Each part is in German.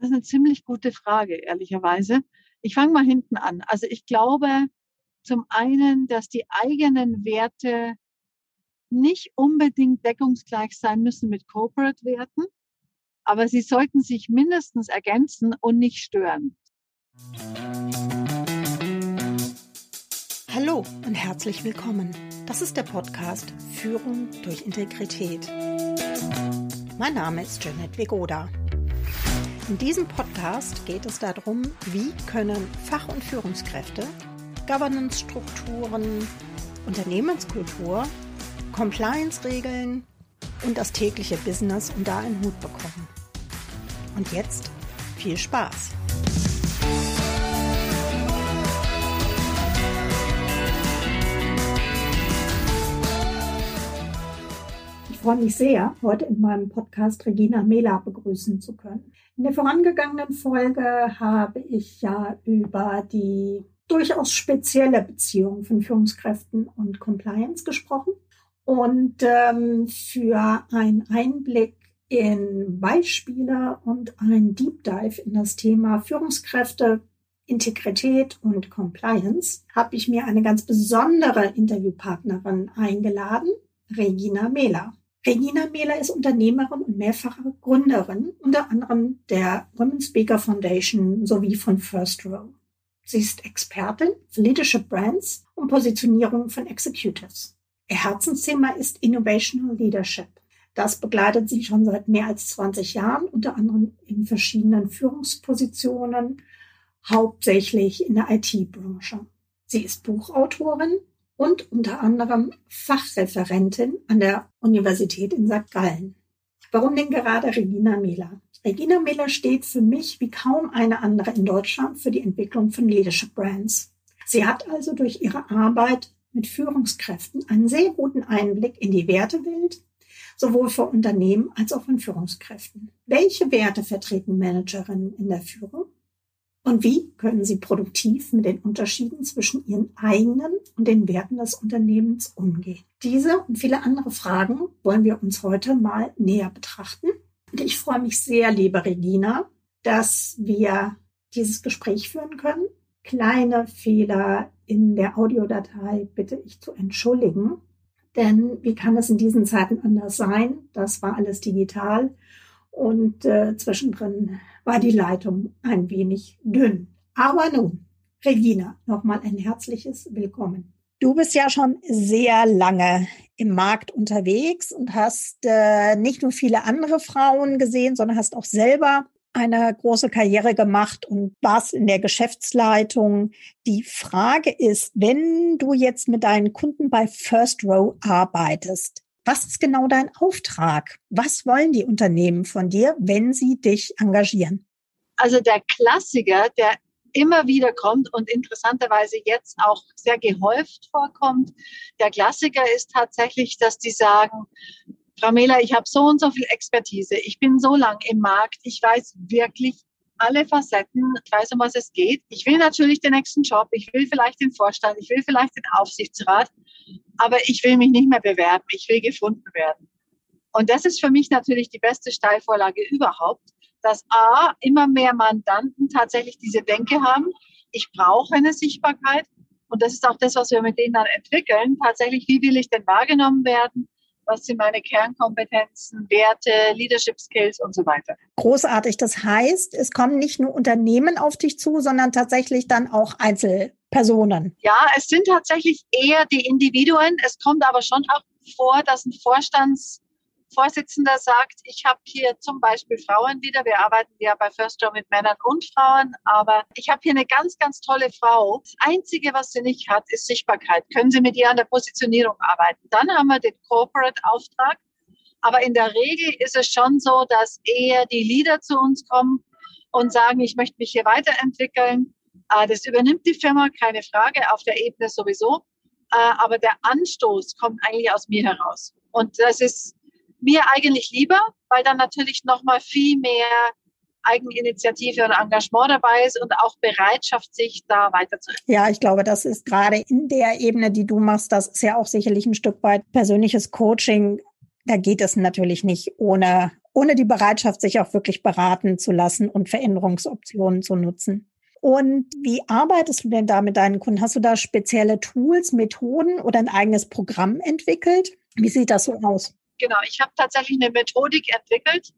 Das ist eine ziemlich gute Frage, ehrlicherweise. Ich fange mal hinten an. Also ich glaube zum einen, dass die eigenen Werte nicht unbedingt deckungsgleich sein müssen mit Corporate-Werten, aber sie sollten sich mindestens ergänzen und nicht stören. Hallo und herzlich willkommen. Das ist der Podcast Führung durch Integrität. Mein Name ist Janet Vegoda. In diesem Podcast geht es darum, wie können Fach- und Führungskräfte Governance-Strukturen, Unternehmenskultur, Compliance-Regeln und das tägliche Business unter einen Hut bekommen. Und jetzt viel Spaß! Freue mich sehr, heute in meinem Podcast Regina Mela begrüßen zu können. In der vorangegangenen Folge habe ich ja über die durchaus spezielle Beziehung von Führungskräften und Compliance gesprochen. Und ähm, für einen Einblick in Beispiele und ein Deep Dive in das Thema Führungskräfte, Integrität und Compliance habe ich mir eine ganz besondere Interviewpartnerin eingeladen, Regina Mehler. Regina Mehler ist Unternehmerin und mehrfache Gründerin, unter anderem der Women's Speaker Foundation sowie von First Row. Sie ist Expertin für Leadership Brands und Positionierung von Executives. Ihr Herzensthema ist Innovational Leadership. Das begleitet sie schon seit mehr als 20 Jahren, unter anderem in verschiedenen Führungspositionen, hauptsächlich in der IT-Branche. Sie ist Buchautorin und unter anderem Fachreferentin an der Universität in St. Gallen. Warum denn gerade Regina Mehler? Regina Mehler steht für mich wie kaum eine andere in Deutschland für die Entwicklung von Leadership Brands. Sie hat also durch ihre Arbeit mit Führungskräften einen sehr guten Einblick in die Wertewelt, sowohl für Unternehmen als auch von Führungskräften. Welche Werte vertreten Managerinnen in der Führung? Und wie können Sie produktiv mit den Unterschieden zwischen Ihren eigenen und den Werten des Unternehmens umgehen? Diese und viele andere Fragen wollen wir uns heute mal näher betrachten. Und ich freue mich sehr, liebe Regina, dass wir dieses Gespräch führen können. Kleine Fehler in der Audiodatei bitte ich zu entschuldigen. Denn wie kann es in diesen Zeiten anders sein? Das war alles digital und äh, zwischendrin war die Leitung ein wenig dünn. Aber nun, Regina, nochmal ein herzliches Willkommen. Du bist ja schon sehr lange im Markt unterwegs und hast äh, nicht nur viele andere Frauen gesehen, sondern hast auch selber eine große Karriere gemacht und warst in der Geschäftsleitung. Die Frage ist, wenn du jetzt mit deinen Kunden bei First Row arbeitest, was ist genau dein Auftrag? Was wollen die Unternehmen von dir, wenn sie dich engagieren? Also der Klassiker, der immer wieder kommt und interessanterweise jetzt auch sehr gehäuft vorkommt. Der Klassiker ist tatsächlich, dass die sagen, Frau Mehler, ich habe so und so viel Expertise, ich bin so lang im Markt, ich weiß wirklich alle Facetten, ich weiß, um was es geht. Ich will natürlich den nächsten Job, ich will vielleicht den Vorstand, ich will vielleicht den Aufsichtsrat, aber ich will mich nicht mehr bewerben, ich will gefunden werden. Und das ist für mich natürlich die beste Steilvorlage überhaupt, dass A, immer mehr Mandanten tatsächlich diese Denke haben, ich brauche eine Sichtbarkeit. Und das ist auch das, was wir mit denen dann entwickeln. Tatsächlich, wie will ich denn wahrgenommen werden? Was sind meine Kernkompetenzen, Werte, Leadership Skills und so weiter. Großartig. Das heißt, es kommen nicht nur Unternehmen auf dich zu, sondern tatsächlich dann auch Einzelpersonen. Ja, es sind tatsächlich eher die Individuen. Es kommt aber schon auch vor, dass ein Vorstands Vorsitzender sagt, ich habe hier zum Beispiel Frauen wieder. Wir arbeiten ja bei First Job mit Männern und Frauen, aber ich habe hier eine ganz, ganz tolle Frau. Das Einzige, was sie nicht hat, ist Sichtbarkeit. Können Sie mit ihr an der Positionierung arbeiten? Dann haben wir den Corporate-Auftrag. Aber in der Regel ist es schon so, dass eher die Leader zu uns kommen und sagen, ich möchte mich hier weiterentwickeln. Äh, das übernimmt die Firma, keine Frage, auf der Ebene sowieso. Äh, aber der Anstoß kommt eigentlich aus mir heraus. Und das ist mir eigentlich lieber, weil dann natürlich nochmal viel mehr Eigeninitiative und Engagement dabei ist und auch Bereitschaft, sich da weiterzuentwickeln. Ja, ich glaube, das ist gerade in der Ebene, die du machst, das ist ja auch sicherlich ein Stück weit persönliches Coaching. Da geht es natürlich nicht ohne ohne die Bereitschaft, sich auch wirklich beraten zu lassen und Veränderungsoptionen zu nutzen. Und wie arbeitest du denn da mit deinen Kunden? Hast du da spezielle Tools, Methoden oder ein eigenes Programm entwickelt? Wie sieht das so aus? Genau, ich habe tatsächlich eine Methodik entwickelt.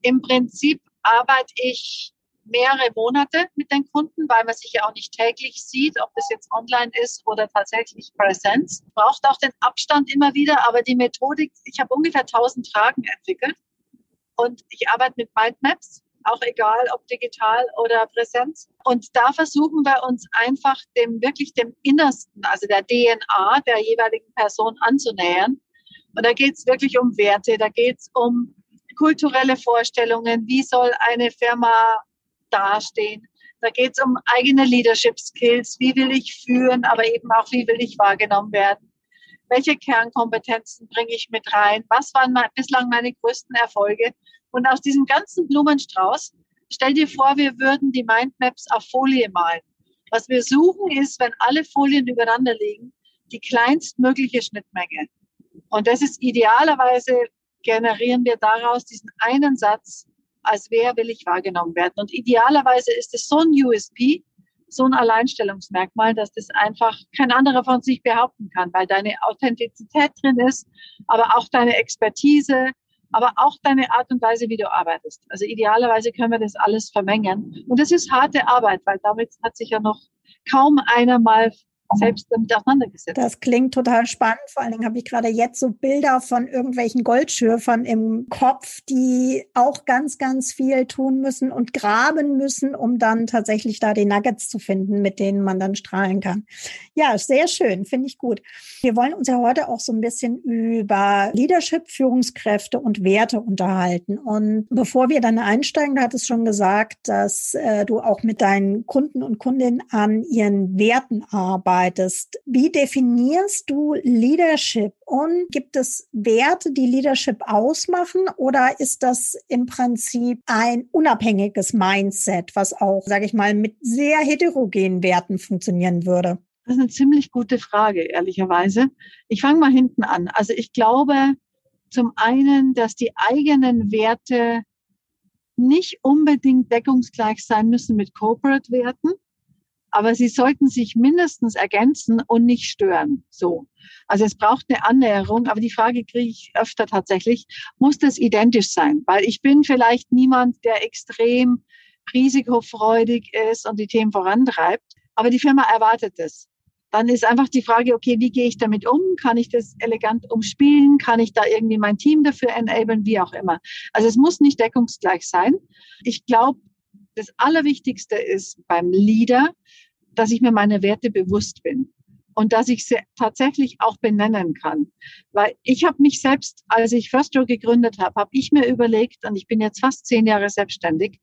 Im Prinzip arbeite ich mehrere Monate mit den Kunden, weil man sich ja auch nicht täglich sieht, ob das jetzt online ist oder tatsächlich Präsenz. Braucht auch den Abstand immer wieder, aber die Methodik, ich habe ungefähr 1000 Fragen entwickelt und ich arbeite mit Mindmaps, auch egal ob digital oder Präsenz. Und da versuchen wir uns einfach dem wirklich dem Innersten, also der DNA der jeweiligen Person anzunähern. Und da geht es wirklich um Werte, da geht es um kulturelle Vorstellungen, wie soll eine Firma dastehen. Da geht es um eigene Leadership Skills. Wie will ich führen, aber eben auch, wie will ich wahrgenommen werden? Welche Kernkompetenzen bringe ich mit rein? Was waren bislang meine größten Erfolge? Und aus diesem ganzen Blumenstrauß, stell dir vor, wir würden die Mindmaps auf Folie malen. Was wir suchen ist, wenn alle Folien übereinander liegen, die kleinstmögliche Schnittmenge. Und das ist idealerweise generieren wir daraus diesen einen Satz, als wer will ich wahrgenommen werden. Und idealerweise ist es so ein USP, so ein Alleinstellungsmerkmal, dass das einfach kein anderer von sich behaupten kann, weil deine Authentizität drin ist, aber auch deine Expertise, aber auch deine Art und Weise, wie du arbeitest. Also idealerweise können wir das alles vermengen. Und das ist harte Arbeit, weil damit hat sich ja noch kaum einer mal selbst damit auseinandergesetzt. Das klingt total spannend. Vor allen Dingen habe ich gerade jetzt so Bilder von irgendwelchen Goldschürfern im Kopf, die auch ganz, ganz viel tun müssen und graben müssen, um dann tatsächlich da die Nuggets zu finden, mit denen man dann strahlen kann. Ja, sehr schön, finde ich gut. Wir wollen uns ja heute auch so ein bisschen über Leadership, Führungskräfte und Werte unterhalten. Und bevor wir dann einsteigen, du hattest schon gesagt, dass äh, du auch mit deinen Kunden und Kundinnen an ihren Werten arbeitest arbeitest. Wie definierst du Leadership und gibt es Werte, die Leadership ausmachen oder ist das im Prinzip ein unabhängiges Mindset, was auch, sage ich mal, mit sehr heterogenen Werten funktionieren würde? Das ist eine ziemlich gute Frage, ehrlicherweise. Ich fange mal hinten an. Also ich glaube zum einen, dass die eigenen Werte nicht unbedingt deckungsgleich sein müssen mit Corporate-Werten aber sie sollten sich mindestens ergänzen und nicht stören. So. Also es braucht eine Annäherung, aber die Frage kriege ich öfter tatsächlich, muss das identisch sein? Weil ich bin vielleicht niemand, der extrem risikofreudig ist und die Themen vorantreibt, aber die Firma erwartet es. Dann ist einfach die Frage, okay, wie gehe ich damit um? Kann ich das elegant umspielen? Kann ich da irgendwie mein Team dafür enablen? Wie auch immer. Also es muss nicht deckungsgleich sein. Ich glaube, das Allerwichtigste ist beim Leader, dass ich mir meine Werte bewusst bin und dass ich sie tatsächlich auch benennen kann. Weil ich habe mich selbst, als ich First Row gegründet habe, habe ich mir überlegt, und ich bin jetzt fast zehn Jahre selbstständig,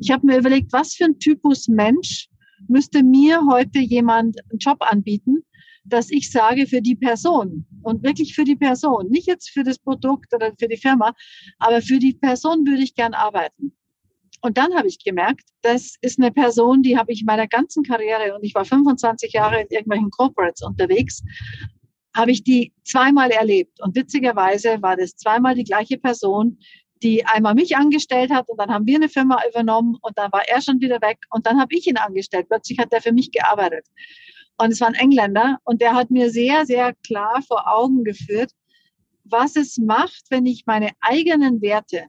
ich habe mir überlegt, was für ein Typus Mensch müsste mir heute jemand einen Job anbieten, dass ich sage für die Person und wirklich für die Person, nicht jetzt für das Produkt oder für die Firma, aber für die Person würde ich gern arbeiten. Und dann habe ich gemerkt, das ist eine Person, die habe ich in meiner ganzen Karriere, und ich war 25 Jahre in irgendwelchen Corporates unterwegs, habe ich die zweimal erlebt. Und witzigerweise war das zweimal die gleiche Person, die einmal mich angestellt hat und dann haben wir eine Firma übernommen und dann war er schon wieder weg und dann habe ich ihn angestellt. Plötzlich hat er für mich gearbeitet. Und es war ein Engländer und der hat mir sehr, sehr klar vor Augen geführt, was es macht, wenn ich meine eigenen Werte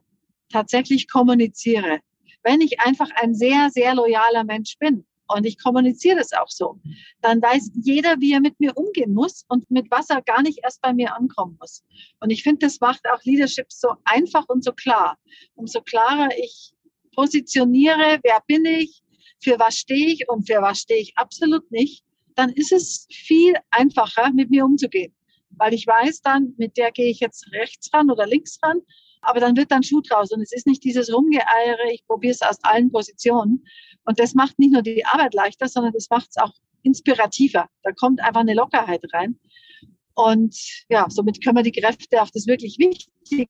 tatsächlich kommuniziere wenn ich einfach ein sehr, sehr loyaler Mensch bin und ich kommuniziere das auch so, dann weiß jeder, wie er mit mir umgehen muss und mit was er gar nicht erst bei mir ankommen muss. Und ich finde, das macht auch Leadership so einfach und so klar. Umso klarer ich positioniere, wer bin ich, für was stehe ich und für was stehe ich absolut nicht, dann ist es viel einfacher, mit mir umzugehen. Weil ich weiß dann, mit der gehe ich jetzt rechts ran oder links ran aber dann wird dann Schuh draus und es ist nicht dieses Rumgeeiere, ich probiere es aus allen Positionen. Und das macht nicht nur die Arbeit leichter, sondern das macht es auch inspirativer. Da kommt einfach eine Lockerheit rein. Und ja, somit können wir die Kräfte auf das wirklich Wichtige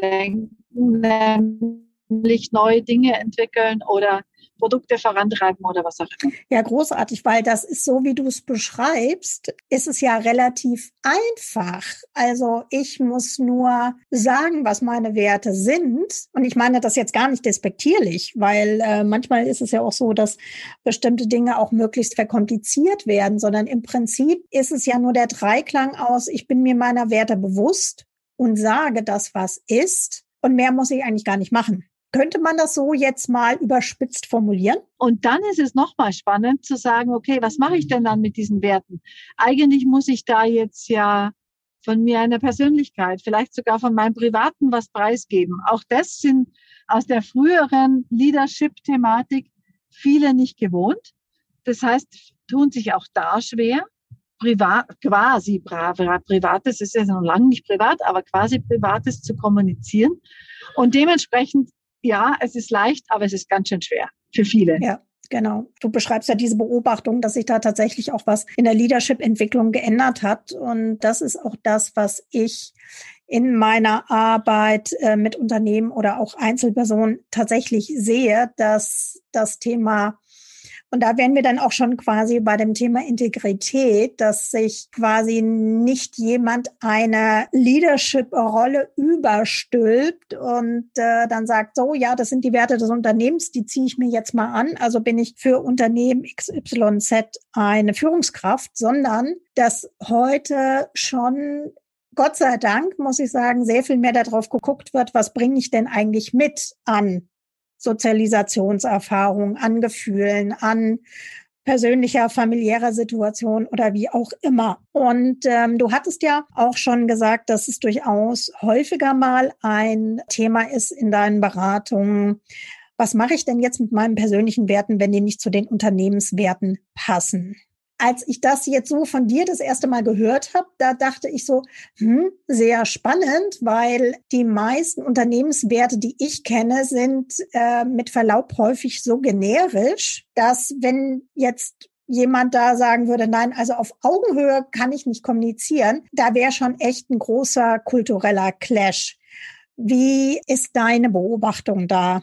lenken, neue Dinge entwickeln oder Produkte vorantreiben oder was auch immer. Ja, großartig, weil das ist so, wie du es beschreibst, ist es ja relativ einfach. Also ich muss nur sagen, was meine Werte sind. Und ich meine das jetzt gar nicht despektierlich, weil äh, manchmal ist es ja auch so, dass bestimmte Dinge auch möglichst verkompliziert werden, sondern im Prinzip ist es ja nur der Dreiklang aus, ich bin mir meiner Werte bewusst und sage das, was ist. Und mehr muss ich eigentlich gar nicht machen. Könnte man das so jetzt mal überspitzt formulieren? Und dann ist es nochmal spannend zu sagen, okay, was mache ich denn dann mit diesen Werten? Eigentlich muss ich da jetzt ja von mir eine Persönlichkeit, vielleicht sogar von meinem Privaten was preisgeben. Auch das sind aus der früheren Leadership-Thematik viele nicht gewohnt. Das heißt, tun sich auch da schwer. Privat, quasi Privates, ist ja noch lange nicht privat, aber quasi Privates zu kommunizieren. Und dementsprechend ja, es ist leicht, aber es ist ganz schön schwer für viele. Ja. Genau. Du beschreibst ja diese Beobachtung, dass sich da tatsächlich auch was in der Leadership-Entwicklung geändert hat. Und das ist auch das, was ich in meiner Arbeit äh, mit Unternehmen oder auch Einzelpersonen tatsächlich sehe, dass das Thema und da wären wir dann auch schon quasi bei dem Thema Integrität, dass sich quasi nicht jemand eine Leadership-Rolle überstülpt und äh, dann sagt, so, ja, das sind die Werte des Unternehmens, die ziehe ich mir jetzt mal an. Also bin ich für Unternehmen XYZ eine Führungskraft, sondern dass heute schon Gott sei Dank, muss ich sagen, sehr viel mehr darauf geguckt wird, was bringe ich denn eigentlich mit an Sozialisationserfahrung, an Gefühlen, an persönlicher, familiärer Situation oder wie auch immer. Und ähm, du hattest ja auch schon gesagt, dass es durchaus häufiger mal ein Thema ist in deinen Beratungen. Was mache ich denn jetzt mit meinen persönlichen Werten, wenn die nicht zu den Unternehmenswerten passen? Als ich das jetzt so von dir das erste Mal gehört habe, da dachte ich so, hm, sehr spannend, weil die meisten Unternehmenswerte, die ich kenne, sind äh, mit Verlaub häufig so generisch, dass wenn jetzt jemand da sagen würde, nein, also auf Augenhöhe kann ich nicht kommunizieren, da wäre schon echt ein großer kultureller Clash. Wie ist deine Beobachtung da?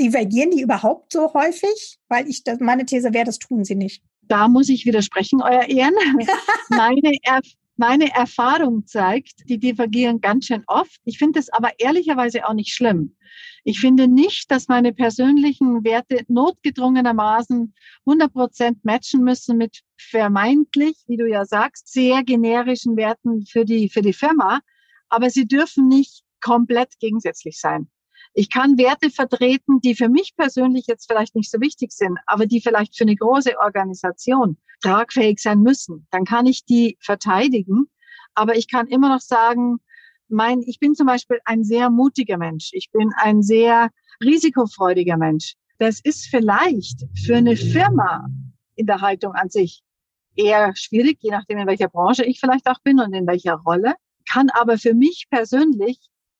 Divergieren die überhaupt so häufig? Weil ich, meine These wäre, das tun sie nicht da muss ich widersprechen, Euer Ehren. meine, er meine Erfahrung zeigt, die divergieren ganz schön oft. Ich finde es aber ehrlicherweise auch nicht schlimm. Ich finde nicht, dass meine persönlichen Werte notgedrungenermaßen 100 Prozent matchen müssen mit vermeintlich, wie du ja sagst, sehr generischen Werten für die, für die Firma. Aber sie dürfen nicht komplett gegensätzlich sein. Ich kann Werte vertreten, die für mich persönlich jetzt vielleicht nicht so wichtig sind, aber die vielleicht für eine große Organisation tragfähig sein müssen. Dann kann ich die verteidigen. Aber ich kann immer noch sagen, mein, ich bin zum Beispiel ein sehr mutiger Mensch. Ich bin ein sehr risikofreudiger Mensch. Das ist vielleicht für eine Firma in der Haltung an sich eher schwierig, je nachdem, in welcher Branche ich vielleicht auch bin und in welcher Rolle, kann aber für mich persönlich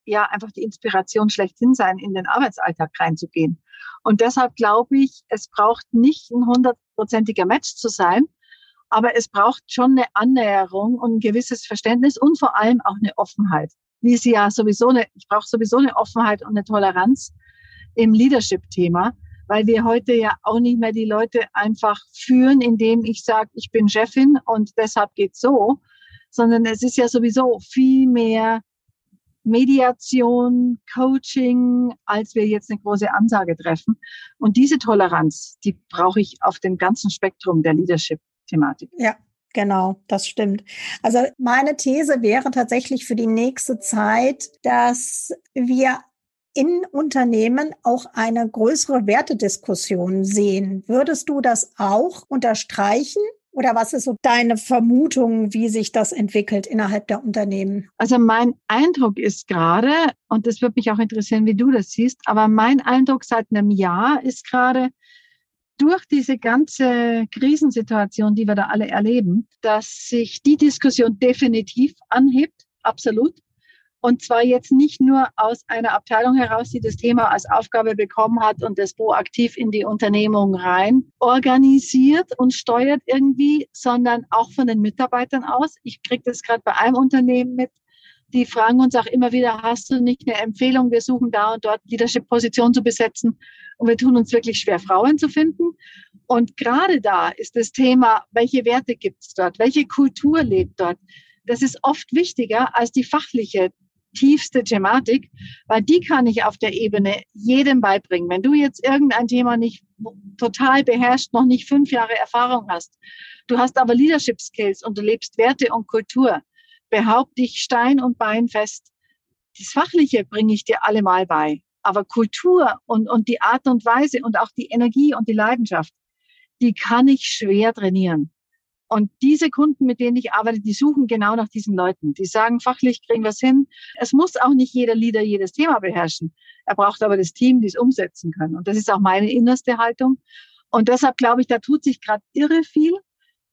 ja einfach die Inspiration schlechthin sein, in den Arbeitsalltag reinzugehen. Und deshalb glaube ich, es braucht nicht ein hundertprozentiger Match zu sein, aber es braucht schon eine Annäherung und ein gewisses Verständnis und vor allem auch eine Offenheit. Wie sie ja sowieso eine, ich brauche sowieso eine Offenheit und eine Toleranz im Leadership-Thema, weil wir heute ja auch nicht mehr die Leute einfach führen, indem ich sage, ich bin Chefin und deshalb geht's so, sondern es ist ja sowieso viel mehr Mediation, Coaching, als wir jetzt eine große Ansage treffen. Und diese Toleranz, die brauche ich auf dem ganzen Spektrum der Leadership-Thematik. Ja, Genau, das stimmt. Also meine These wäre tatsächlich für die nächste Zeit, dass wir in Unternehmen auch eine größere Wertediskussion sehen. Würdest du das auch unterstreichen? Oder was ist so deine Vermutung, wie sich das entwickelt innerhalb der Unternehmen? Also mein Eindruck ist gerade, und das würde mich auch interessieren, wie du das siehst, aber mein Eindruck seit einem Jahr ist gerade, durch diese ganze Krisensituation, die wir da alle erleben, dass sich die Diskussion definitiv anhebt, absolut. Und zwar jetzt nicht nur aus einer Abteilung heraus, die das Thema als Aufgabe bekommen hat und das proaktiv in die Unternehmung rein organisiert und steuert irgendwie, sondern auch von den Mitarbeitern aus. Ich kriege das gerade bei einem Unternehmen mit, die fragen uns auch immer wieder, hast du nicht eine Empfehlung? Wir suchen da und dort Leadership-Position zu besetzen und wir tun uns wirklich schwer, Frauen zu finden. Und gerade da ist das Thema, welche Werte gibt es dort? Welche Kultur lebt dort? Das ist oft wichtiger als die fachliche tiefste Thematik, weil die kann ich auf der Ebene jedem beibringen. Wenn du jetzt irgendein Thema nicht total beherrscht, noch nicht fünf Jahre Erfahrung hast, du hast aber Leadership Skills und du lebst Werte und Kultur, behaupt dich Stein und Bein fest. Das Fachliche bringe ich dir allemal bei. Aber Kultur und, und die Art und Weise und auch die Energie und die Leidenschaft, die kann ich schwer trainieren. Und diese Kunden, mit denen ich arbeite, die suchen genau nach diesen Leuten. Die sagen, fachlich kriegen wir es hin. Es muss auch nicht jeder Leader jedes Thema beherrschen. Er braucht aber das Team, die es umsetzen können. Und das ist auch meine innerste Haltung. Und deshalb glaube ich, da tut sich gerade irre viel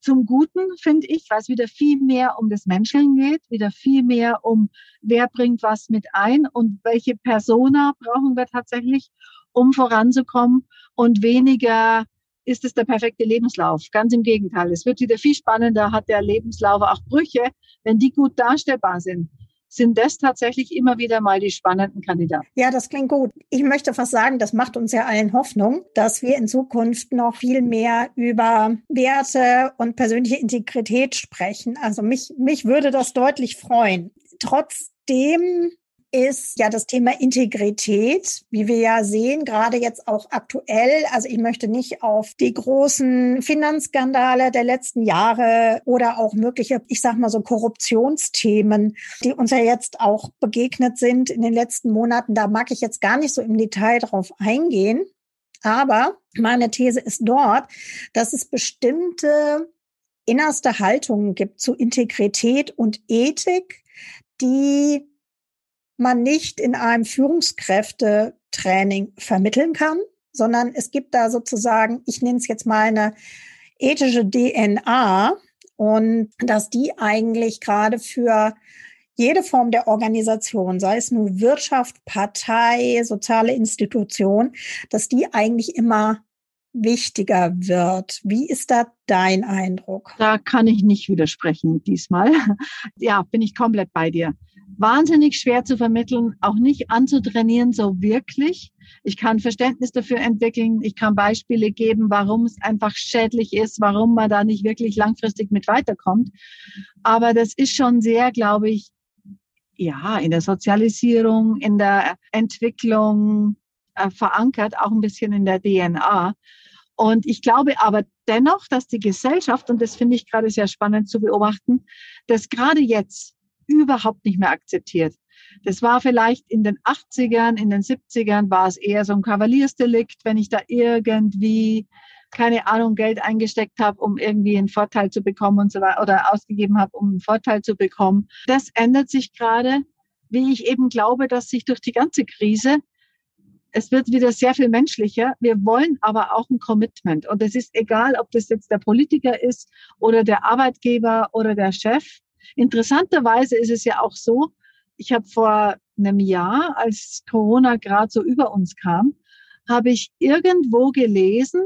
zum Guten, finde ich, weil es wieder viel mehr um das Menscheln geht, wieder viel mehr um, wer bringt was mit ein und welche Persona brauchen wir tatsächlich, um voranzukommen und weniger ist es der perfekte Lebenslauf. Ganz im Gegenteil. Es wird wieder viel spannender, hat der Lebenslauf auch Brüche, wenn die gut darstellbar sind sind das tatsächlich immer wieder mal die spannenden Kandidaten. Ja, das klingt gut. Ich möchte fast sagen, das macht uns ja allen Hoffnung, dass wir in Zukunft noch viel mehr über Werte und persönliche Integrität sprechen. Also mich, mich würde das deutlich freuen. Trotzdem ist ja das Thema Integrität, wie wir ja sehen, gerade jetzt auch aktuell. Also ich möchte nicht auf die großen Finanzskandale der letzten Jahre oder auch mögliche, ich sag mal so Korruptionsthemen, die uns ja jetzt auch begegnet sind in den letzten Monaten. Da mag ich jetzt gar nicht so im Detail drauf eingehen. Aber meine These ist dort, dass es bestimmte innerste Haltungen gibt zu Integrität und Ethik, die man nicht in einem Führungskräftetraining vermitteln kann, sondern es gibt da sozusagen, ich nenne es jetzt mal eine ethische DNA und dass die eigentlich gerade für jede Form der Organisation, sei es nur Wirtschaft, Partei, soziale Institution, dass die eigentlich immer wichtiger wird. Wie ist da dein Eindruck? Da kann ich nicht widersprechen diesmal. Ja, bin ich komplett bei dir wahnsinnig schwer zu vermitteln, auch nicht anzutrainieren, so wirklich. Ich kann Verständnis dafür entwickeln. Ich kann Beispiele geben, warum es einfach schädlich ist, warum man da nicht wirklich langfristig mit weiterkommt. Aber das ist schon sehr, glaube ich, ja, in der Sozialisierung, in der Entwicklung äh, verankert, auch ein bisschen in der DNA. Und ich glaube aber dennoch, dass die Gesellschaft, und das finde ich gerade sehr spannend zu beobachten, dass gerade jetzt überhaupt nicht mehr akzeptiert. Das war vielleicht in den 80ern, in den 70ern war es eher so ein Kavaliersdelikt, wenn ich da irgendwie keine Ahnung, Geld eingesteckt habe, um irgendwie einen Vorteil zu bekommen und so weiter oder ausgegeben habe, um einen Vorteil zu bekommen. Das ändert sich gerade, wie ich eben glaube, dass sich durch die ganze Krise es wird wieder sehr viel menschlicher. Wir wollen aber auch ein Commitment. Und es ist egal, ob das jetzt der Politiker ist oder der Arbeitgeber oder der Chef. Interessanterweise ist es ja auch so, ich habe vor einem Jahr, als Corona gerade so über uns kam, habe ich irgendwo gelesen,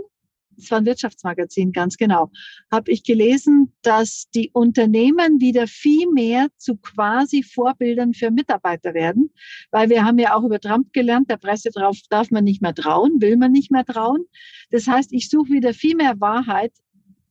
es war ein Wirtschaftsmagazin, ganz genau, habe ich gelesen, dass die Unternehmen wieder viel mehr zu quasi Vorbildern für Mitarbeiter werden, weil wir haben ja auch über Trump gelernt, der Presse drauf darf man nicht mehr trauen, will man nicht mehr trauen. Das heißt, ich suche wieder viel mehr Wahrheit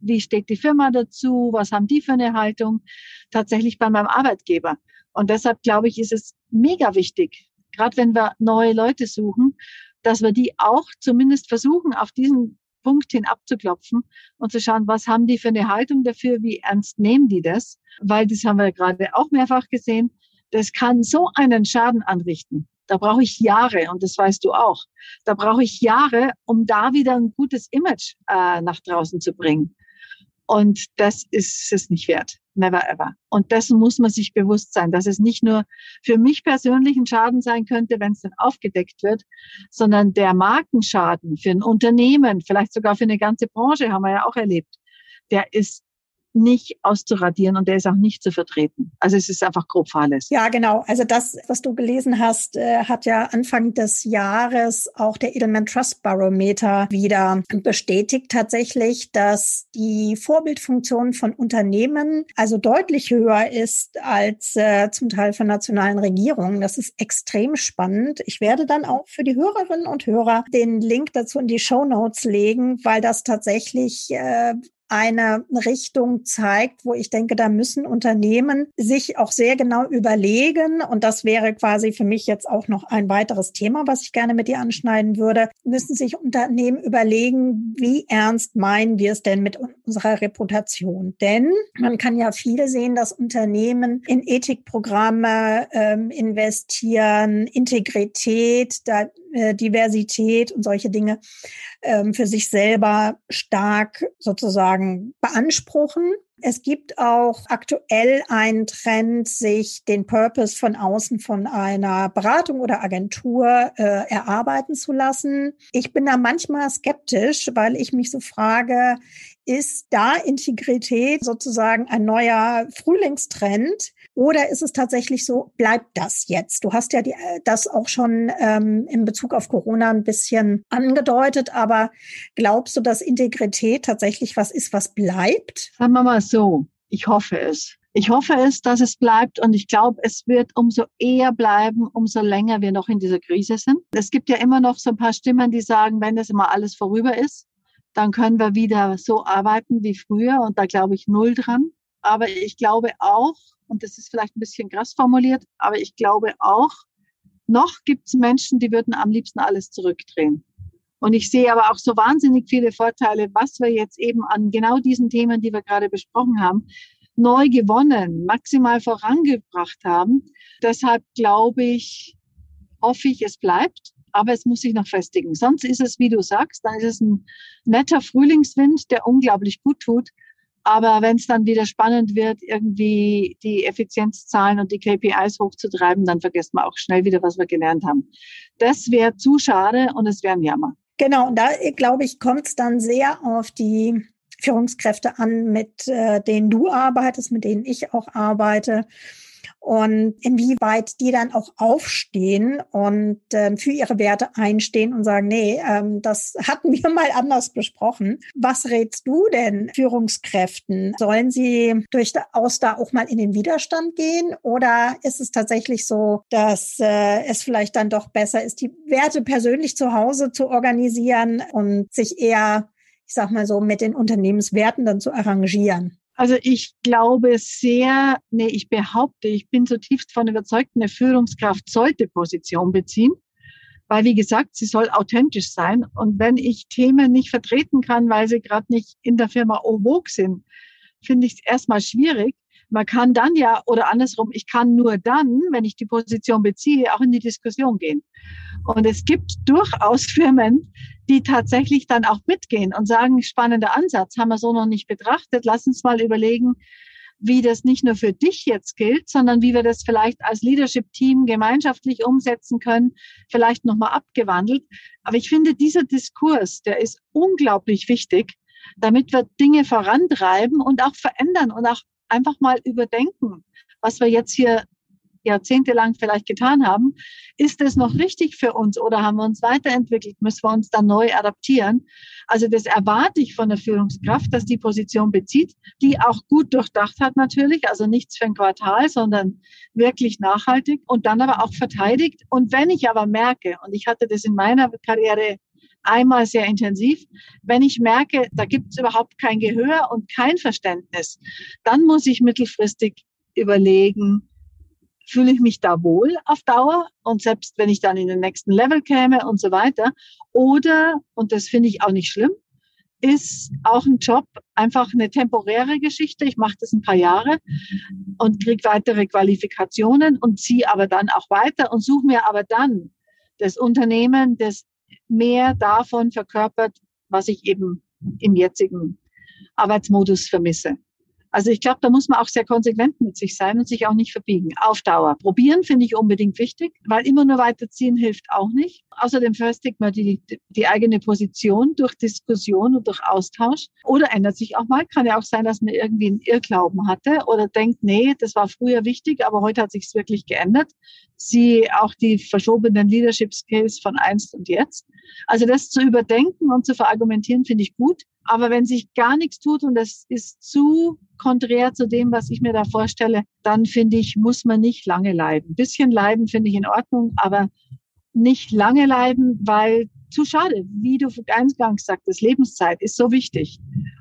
wie steht die Firma dazu, was haben die für eine Haltung, tatsächlich bei meinem Arbeitgeber. Und deshalb glaube ich, ist es mega wichtig, gerade wenn wir neue Leute suchen, dass wir die auch zumindest versuchen, auf diesen Punkt hin abzuklopfen und zu schauen, was haben die für eine Haltung dafür, wie ernst nehmen die das, weil das haben wir gerade auch mehrfach gesehen. Das kann so einen Schaden anrichten. Da brauche ich Jahre und das weißt du auch. Da brauche ich Jahre, um da wieder ein gutes Image äh, nach draußen zu bringen. Und das ist es nicht wert. Never ever. Und dessen muss man sich bewusst sein, dass es nicht nur für mich persönlich ein Schaden sein könnte, wenn es dann aufgedeckt wird, sondern der Markenschaden für ein Unternehmen, vielleicht sogar für eine ganze Branche, haben wir ja auch erlebt, der ist nicht auszuradieren und der ist auch nicht zu vertreten. Also es ist einfach grob fahrlässig. Ja, genau. Also das, was du gelesen hast, äh, hat ja Anfang des Jahres auch der Edelman Trust Barometer wieder bestätigt tatsächlich, dass die Vorbildfunktion von Unternehmen also deutlich höher ist als äh, zum Teil von nationalen Regierungen. Das ist extrem spannend. Ich werde dann auch für die Hörerinnen und Hörer den Link dazu in die Show Notes legen, weil das tatsächlich äh, eine Richtung zeigt, wo ich denke, da müssen Unternehmen sich auch sehr genau überlegen. Und das wäre quasi für mich jetzt auch noch ein weiteres Thema, was ich gerne mit dir anschneiden würde. Müssen sich Unternehmen überlegen, wie ernst meinen wir es denn mit unserer Reputation? Denn man kann ja viel sehen, dass Unternehmen in Ethikprogramme ähm, investieren, Integrität, da, äh, Diversität und solche Dinge ähm, für sich selber stark sozusagen beanspruchen. Es gibt auch aktuell einen Trend, sich den Purpose von außen von einer Beratung oder Agentur äh, erarbeiten zu lassen. Ich bin da manchmal skeptisch, weil ich mich so frage, ist da Integrität sozusagen ein neuer Frühlingstrend? Oder ist es tatsächlich so, bleibt das jetzt? Du hast ja die, das auch schon ähm, in Bezug auf Corona ein bisschen angedeutet, aber glaubst du, dass Integrität tatsächlich was ist, was bleibt? Sagen wir mal so, ich hoffe es. Ich hoffe es, dass es bleibt und ich glaube, es wird umso eher bleiben, umso länger wir noch in dieser Krise sind. Es gibt ja immer noch so ein paar Stimmen, die sagen, wenn das immer alles vorüber ist, dann können wir wieder so arbeiten wie früher und da glaube ich null dran. Aber ich glaube auch, und das ist vielleicht ein bisschen krass formuliert, aber ich glaube auch, noch gibt es Menschen, die würden am liebsten alles zurückdrehen. Und ich sehe aber auch so wahnsinnig viele Vorteile, was wir jetzt eben an genau diesen Themen, die wir gerade besprochen haben, neu gewonnen, maximal vorangebracht haben. Deshalb glaube ich, hoffe ich, es bleibt aber es muss sich noch festigen. Sonst ist es, wie du sagst, dann ist es ein netter Frühlingswind, der unglaublich gut tut. Aber wenn es dann wieder spannend wird, irgendwie die Effizienzzahlen und die KPIs hochzutreiben, dann vergisst man auch schnell wieder, was wir gelernt haben. Das wäre zu schade und es wäre ein Jammer. Genau, da glaube ich, kommt es dann sehr auf die Führungskräfte an, mit äh, denen du arbeitest, mit denen ich auch arbeite und inwieweit die dann auch aufstehen und ähm, für ihre Werte einstehen und sagen, nee, ähm, das hatten wir mal anders besprochen. Was rätst du denn Führungskräften? Sollen sie durchaus da auch mal in den Widerstand gehen oder ist es tatsächlich so, dass äh, es vielleicht dann doch besser ist, die Werte persönlich zu Hause zu organisieren und sich eher ich sag mal so, mit den Unternehmenswerten dann zu arrangieren. Also ich glaube sehr, nee, ich behaupte, ich bin zutiefst von überzeugt, eine Führungskraft sollte Position beziehen, weil wie gesagt, sie soll authentisch sein. Und wenn ich Themen nicht vertreten kann, weil sie gerade nicht in der Firma OVOG sind, finde ich es erstmal schwierig. Man kann dann ja, oder andersrum, ich kann nur dann, wenn ich die Position beziehe, auch in die Diskussion gehen. Und es gibt durchaus Firmen, die tatsächlich dann auch mitgehen und sagen, spannender Ansatz, haben wir so noch nicht betrachtet. Lass uns mal überlegen, wie das nicht nur für dich jetzt gilt, sondern wie wir das vielleicht als Leadership-Team gemeinschaftlich umsetzen können, vielleicht nochmal abgewandelt. Aber ich finde, dieser Diskurs, der ist unglaublich wichtig, damit wir Dinge vorantreiben und auch verändern und auch einfach mal überdenken, was wir jetzt hier jahrzehntelang vielleicht getan haben, ist es noch richtig für uns oder haben wir uns weiterentwickelt, müssen wir uns dann neu adaptieren. Also das erwarte ich von der Führungskraft, dass die Position bezieht, die auch gut durchdacht hat natürlich, also nichts für ein Quartal, sondern wirklich nachhaltig und dann aber auch verteidigt. Und wenn ich aber merke, und ich hatte das in meiner Karriere einmal sehr intensiv. Wenn ich merke, da gibt es überhaupt kein Gehör und kein Verständnis, dann muss ich mittelfristig überlegen, fühle ich mich da wohl auf Dauer und selbst wenn ich dann in den nächsten Level käme und so weiter. Oder, und das finde ich auch nicht schlimm, ist auch ein Job einfach eine temporäre Geschichte. Ich mache das ein paar Jahre und kriege weitere Qualifikationen und ziehe aber dann auch weiter und suche mir aber dann das Unternehmen, das mehr davon verkörpert, was ich eben im jetzigen Arbeitsmodus vermisse. Also ich glaube, da muss man auch sehr konsequent mit sich sein und sich auch nicht verbiegen. Auf Dauer. Probieren finde ich unbedingt wichtig, weil immer nur weiterziehen hilft auch nicht. Außerdem festigt man die, die eigene Position durch Diskussion und durch Austausch. Oder ändert sich auch mal. Kann ja auch sein, dass man irgendwie einen Irrglauben hatte oder denkt, nee, das war früher wichtig, aber heute hat sich wirklich geändert. Sie auch die verschobenen Leadership Skills von einst und jetzt. Also das zu überdenken und zu verargumentieren finde ich gut. Aber wenn sich gar nichts tut und das ist zu konträr zu dem, was ich mir da vorstelle, dann finde ich, muss man nicht lange leiden. Ein bisschen leiden finde ich in Ordnung, aber nicht lange leiden, weil zu schade. Wie du eingangs sagtest, Lebenszeit ist so wichtig.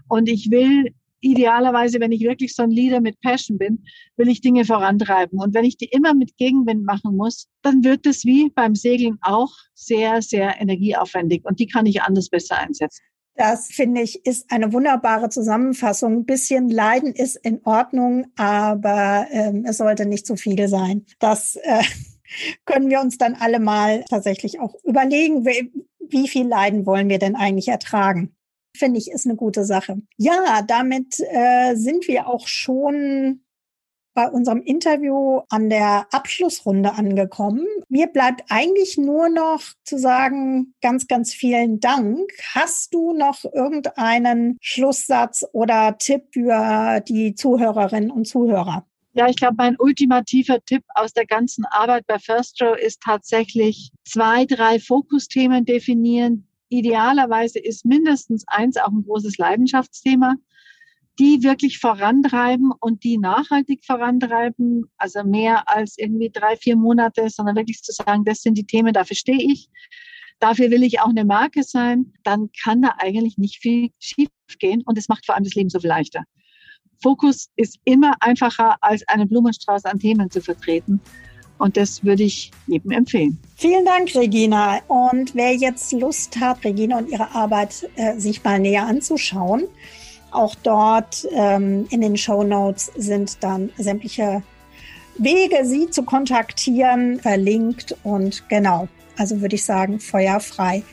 Und ich will idealerweise, wenn ich wirklich so ein Leader mit Passion bin, will ich Dinge vorantreiben. Und wenn ich die immer mit Gegenwind machen muss, dann wird es wie beim Segeln auch sehr, sehr energieaufwendig. Und die kann ich anders besser einsetzen. Das finde ich ist eine wunderbare Zusammenfassung. Ein bisschen Leiden ist in Ordnung, aber ähm, es sollte nicht zu viel sein. Das äh, können wir uns dann alle mal tatsächlich auch überlegen, wie, viel Leiden wollen wir denn eigentlich ertragen. Finde ich, ist eine gute Sache. Ja, damit äh, sind wir auch schon bei unserem Interview an der Abschlussrunde angekommen. Mir bleibt eigentlich nur noch zu sagen, ganz, ganz vielen Dank. Hast du noch irgendeinen Schlusssatz oder Tipp für die Zuhörerinnen und Zuhörer? Ja, ich glaube, mein ultimativer Tipp aus der ganzen Arbeit bei First Row ist tatsächlich zwei, drei Fokusthemen definieren. Idealerweise ist mindestens eins auch ein großes Leidenschaftsthema die wirklich vorantreiben und die nachhaltig vorantreiben, also mehr als irgendwie drei, vier Monate, sondern wirklich zu sagen, das sind die Themen, dafür stehe ich, dafür will ich auch eine Marke sein, dann kann da eigentlich nicht viel schief gehen und es macht vor allem das Leben so viel leichter. Fokus ist immer einfacher, als einen Blumenstrauß an Themen zu vertreten. Und das würde ich jedem empfehlen. Vielen Dank, Regina. Und wer jetzt Lust hat, Regina und ihre Arbeit äh, sich mal näher anzuschauen, auch dort ähm, in den Show Notes sind dann sämtliche Wege, sie zu kontaktieren, verlinkt und genau. Also würde ich sagen, feuerfrei